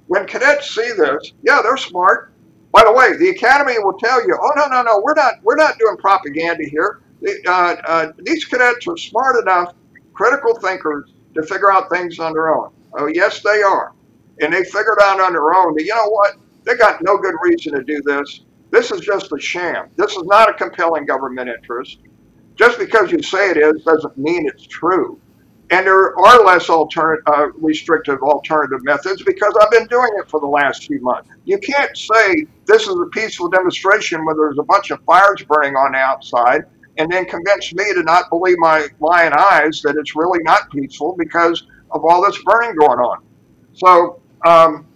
when cadets see this, yeah, they're smart. By the way, the academy will tell you, "Oh no, no, no, we're not, we're not doing propaganda here. Uh, uh, these cadets are smart enough, critical thinkers, to figure out things on their own." Oh, yes, they are, and they figured out on their own that you know what? They got no good reason to do this. This is just a sham. This is not a compelling government interest. Just because you say it is doesn't mean it's true. And there are less altern- uh, restrictive alternative methods because I've been doing it for the last few months. You can't say this is a peaceful demonstration when there's a bunch of fires burning on the outside and then convince me to not believe my lying eyes that it's really not peaceful because of all this burning going on. So, um,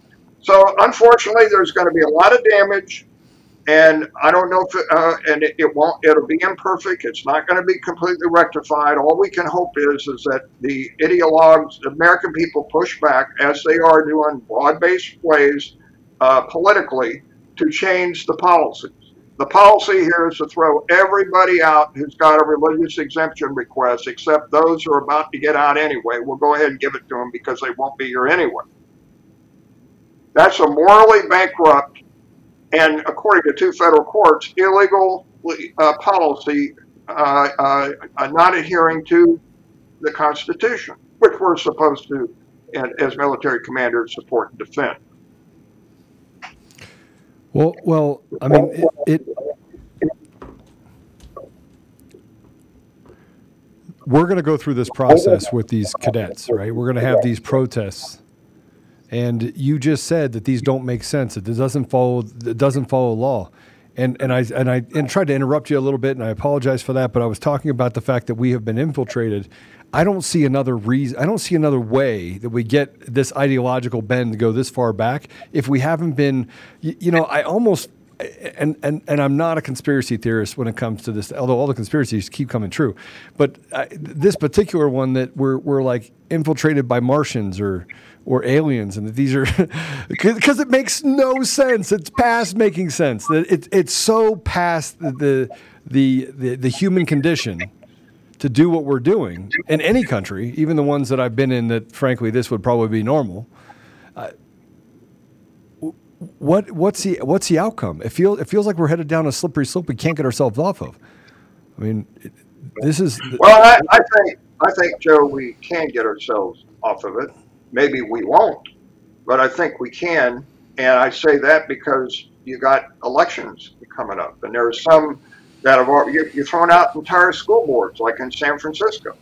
so unfortunately, there's going to be a lot of damage and I don't know if it, uh, and it, it won't. It'll be imperfect. It's not going to be completely rectified. All we can hope is is that the ideologues, the American people, push back as they are doing broad-based ways uh, politically to change the policies. The policy here is to throw everybody out who's got a religious exemption request, except those who are about to get out anyway. We'll go ahead and give it to them because they won't be here anyway. That's a morally bankrupt and according to two federal courts, illegal uh, policy uh, uh, uh, not adhering to the Constitution, which we're supposed to, as military commanders, support and defend. Well, well, I mean, it, it we're going to go through this process with these cadets, right? We're going to have these protests, and you just said that these don't make sense. It doesn't follow. It doesn't follow law. And and I and I and tried to interrupt you a little bit, and I apologize for that. But I was talking about the fact that we have been infiltrated. I don't see another reason. I don't see another way that we get this ideological bend to go this far back if we haven't been. You, you know, I almost and, and and I'm not a conspiracy theorist when it comes to this, although all the conspiracies keep coming true. But I, this particular one that we're we're like infiltrated by Martians or or aliens, and that these are because it makes no sense. It's past making sense. That it, it's so past the the the, the human condition to do what we're doing in any country, even the ones that I've been in. That frankly, this would probably be normal. Uh, what what's the what's the outcome? It feels it feels like we're headed down a slippery slope we can't get ourselves off of. I mean, this is Well, I, I think I think Joe, we can get ourselves off of it. Maybe we won't, but I think we can. And I say that because you got elections coming up, and there are some that have already, you, you're throwing out entire school boards, like in San Francisco,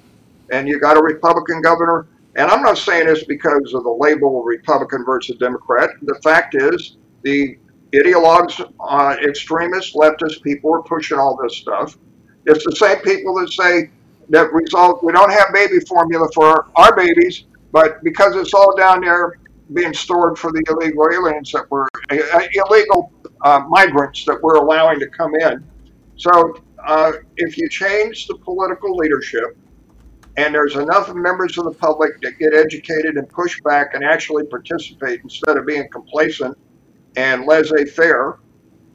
and you got a Republican governor. And I'm not saying this because of the label Republican versus Democrat. The fact is, the ideologues, uh, extremists, leftist people are pushing all this stuff. It's the same people that say that result we don't have baby formula for our babies, but because it's all down there being stored for the illegal aliens that were uh, illegal uh, migrants that we're allowing to come in. So uh, if you change the political leadership, and there's enough members of the public that get educated and push back and actually participate instead of being complacent and laissez-faire,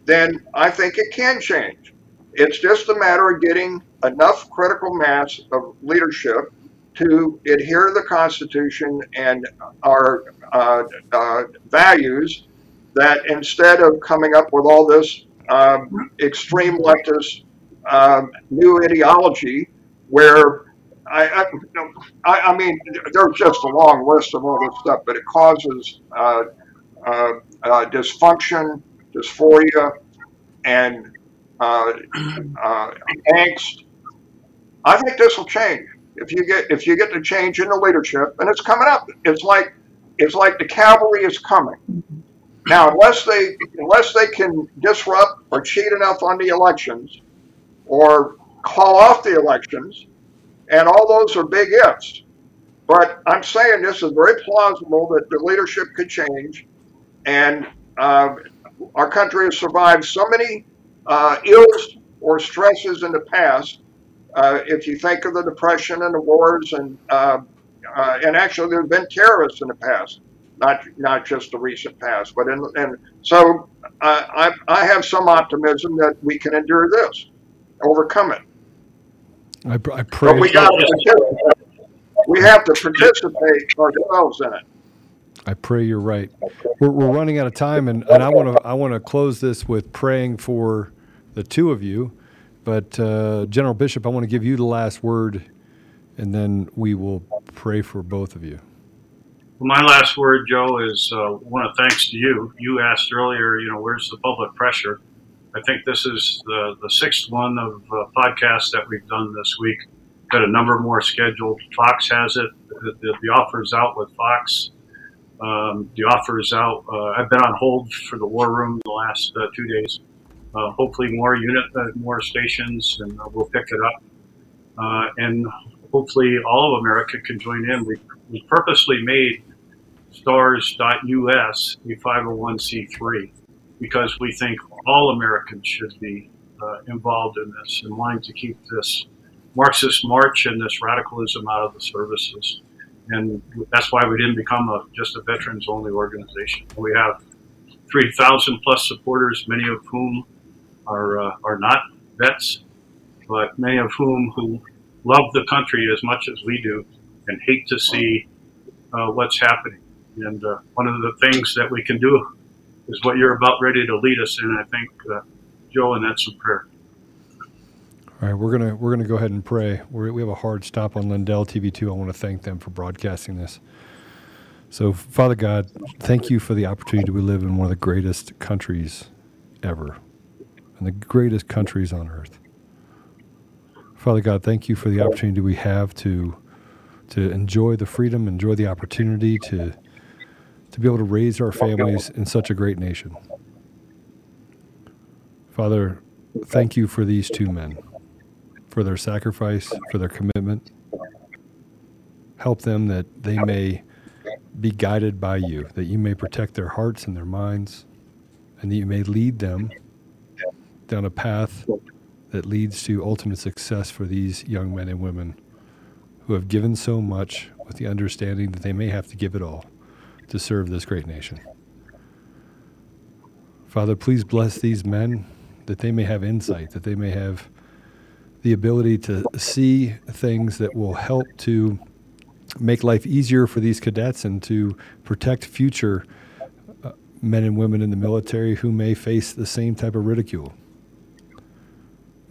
then I think it can change. It's just a matter of getting enough critical mass of leadership to adhere to the Constitution and our uh, uh, values that instead of coming up with all this um, extreme leftist um, new ideology where I, I, I, mean, there's just a long list of all this stuff, but it causes uh, uh, uh, dysfunction, dysphoria, and uh, angst. I think this will change if you get if you get the change in the leadership, and it's coming up. It's like it's like the cavalry is coming. Now, unless they unless they can disrupt or cheat enough on the elections, or call off the elections, and all those are big ifs. But I'm saying this is very plausible that the leadership could change, and uh, our country has survived so many uh, ills or stresses in the past. Uh, if you think of the depression and the wars, and uh, uh, and actually there have been terrorists in the past, not not just the recent past, but in and so uh, I I have some optimism that we can endure this, overcome it. I, I pray. But we got to we have to participate ourselves in it. I pray you're right. We're, we're running out of time, and, and I want to I want to close this with praying for the two of you. But uh, General Bishop, I want to give you the last word, and then we will pray for both of you. Well, my last word, Joe, is uh, one of thanks to you. You asked earlier, you know, where's the public pressure? I think this is the, the sixth one of uh, podcasts that we've done this week. Got a number more scheduled. Fox has it. The, the, the offer is out with Fox. Um, the offer is out. Uh, I've been on hold for the War Room the last uh, two days. Uh, hopefully, more unit, uh, more stations, and uh, we'll pick it up. Uh, and hopefully, all of America can join in. We, we purposely made stars.us a 501c3 because we think all Americans should be involved in this and wanting to keep this Marxist march and this radicalism out of the services and that's why we didn't become a, just a veterans only organization. We have 3,000 plus supporters, many of whom are uh, are not vets, but many of whom who love the country as much as we do and hate to see uh, what's happening. And uh, one of the things that we can do is what you're about ready to lead us in. I think, uh, Joe, and that's a prayer. All right, we're gonna we're gonna go ahead and pray. We're, we have a hard stop on Lindell TV two. I want to thank them for broadcasting this. So, Father God, thank you for the opportunity to live in one of the greatest countries ever, and the greatest countries on earth. Father God, thank you for the opportunity we have to to enjoy the freedom, enjoy the opportunity to to be able to raise our families in such a great nation. Father, thank you for these two men for their sacrifice, for their commitment. Help them that they may be guided by you, that you may protect their hearts and their minds, and that you may lead them down a path that leads to ultimate success for these young men and women who have given so much with the understanding that they may have to give it all to serve this great nation. Father, please bless these men that they may have insight, that they may have the ability to see things that will help to make life easier for these cadets and to protect future uh, men and women in the military who may face the same type of ridicule.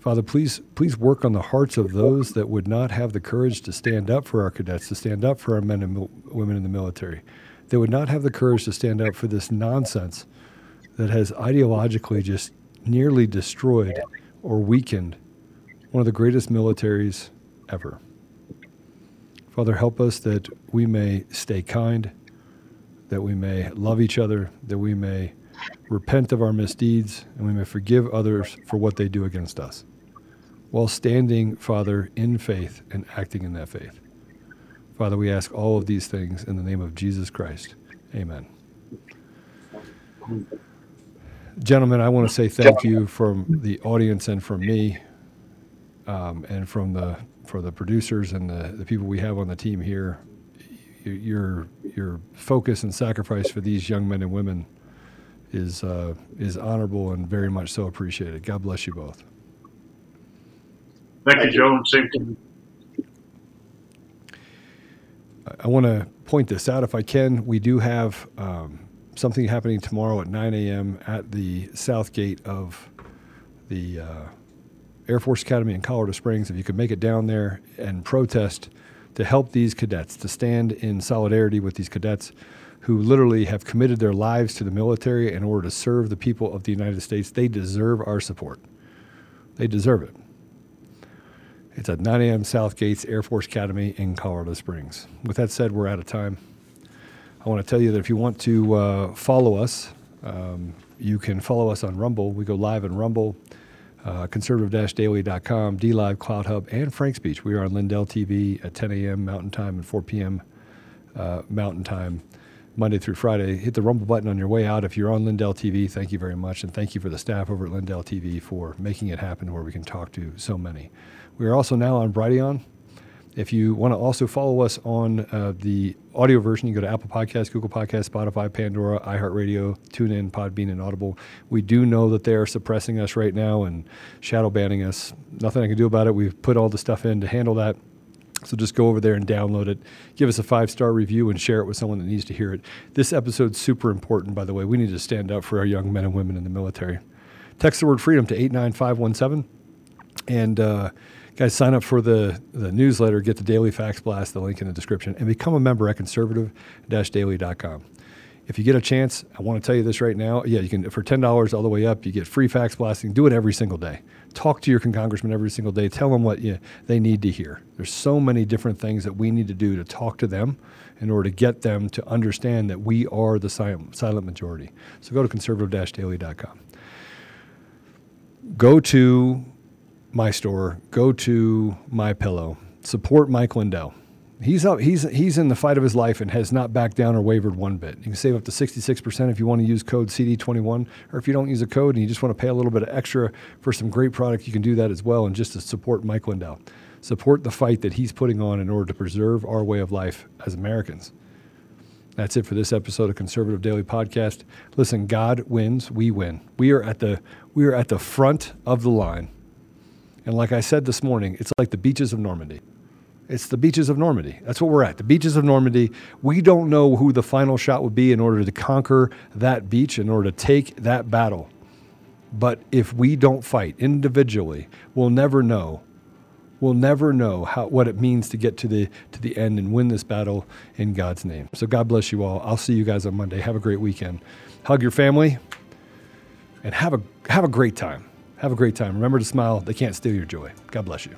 Father, please, please work on the hearts of those that would not have the courage to stand up for our cadets, to stand up for our men and mil- women in the military. They would not have the courage to stand up for this nonsense that has ideologically just nearly destroyed or weakened one of the greatest militaries ever. Father, help us that we may stay kind, that we may love each other, that we may repent of our misdeeds, and we may forgive others for what they do against us, while standing, Father, in faith and acting in that faith. Father, we ask all of these things in the name of Jesus Christ. Amen. Gentlemen, I want to say thank you from the audience and from me um, and from the for the producers and the, the people we have on the team here, your your focus and sacrifice for these young men and women is uh, is honorable and very much so appreciated. God bless you both. Thank you, Joe. And same to you. I want to point this out if I can. We do have um, something happening tomorrow at 9 a.m. at the south gate of the uh, Air Force Academy in Colorado Springs. If you could make it down there and protest to help these cadets, to stand in solidarity with these cadets who literally have committed their lives to the military in order to serve the people of the United States, they deserve our support. They deserve it. It's at 9 a.m. South Gates Air Force Academy in Colorado Springs. With that said, we're out of time. I want to tell you that if you want to uh, follow us, um, you can follow us on Rumble. We go live on Rumble, uh, conservative-daily.com, DLive, CloutHub, and FrankSpeech. We are on Lindell TV at 10 a.m. Mountain Time and 4 p.m. Uh, Mountain Time, Monday through Friday. Hit the Rumble button on your way out. If you're on Lindell TV, thank you very much. And thank you for the staff over at Lindell TV for making it happen where we can talk to so many. We are also now on Brighteon. If you want to also follow us on uh, the audio version, you go to Apple Podcasts, Google Podcasts, Spotify, Pandora, iHeartRadio, TuneIn, Podbean, and Audible. We do know that they are suppressing us right now and shadow banning us. Nothing I can do about it. We've put all the stuff in to handle that. So just go over there and download it. Give us a five star review and share it with someone that needs to hear it. This episode's super important, by the way. We need to stand up for our young men and women in the military. Text the word freedom to 89517. And, uh, Guys, sign up for the, the newsletter, get the daily fax blast, the link in the description, and become a member at conservative daily.com. If you get a chance, I want to tell you this right now. Yeah, you can for ten dollars all the way up. You get free fax blasting. Do it every single day. Talk to your congressman every single day. Tell them what you, they need to hear. There's so many different things that we need to do to talk to them in order to get them to understand that we are the silent, silent majority. So go to conservative-daily.com. Go to my store, go to MyPillow, support Mike Lindell. He's up, he's he's in the fight of his life and has not backed down or wavered one bit. You can save up to 66% if you want to use code CD21 or if you don't use a code and you just want to pay a little bit of extra for some great product, you can do that as well and just to support Mike Lindell. Support the fight that he's putting on in order to preserve our way of life as Americans. That's it for this episode of Conservative Daily Podcast. Listen, God wins, we win. We are at the we are at the front of the line and like I said this morning, it's like the beaches of Normandy. It's the beaches of Normandy. That's what we're at. The beaches of Normandy. We don't know who the final shot would be in order to conquer that beach, in order to take that battle. But if we don't fight individually, we'll never know. We'll never know how, what it means to get to the to the end and win this battle in God's name. So God bless you all. I'll see you guys on Monday. Have a great weekend. Hug your family and have a have a great time. Have a great time. Remember to smile. They can't steal your joy. God bless you.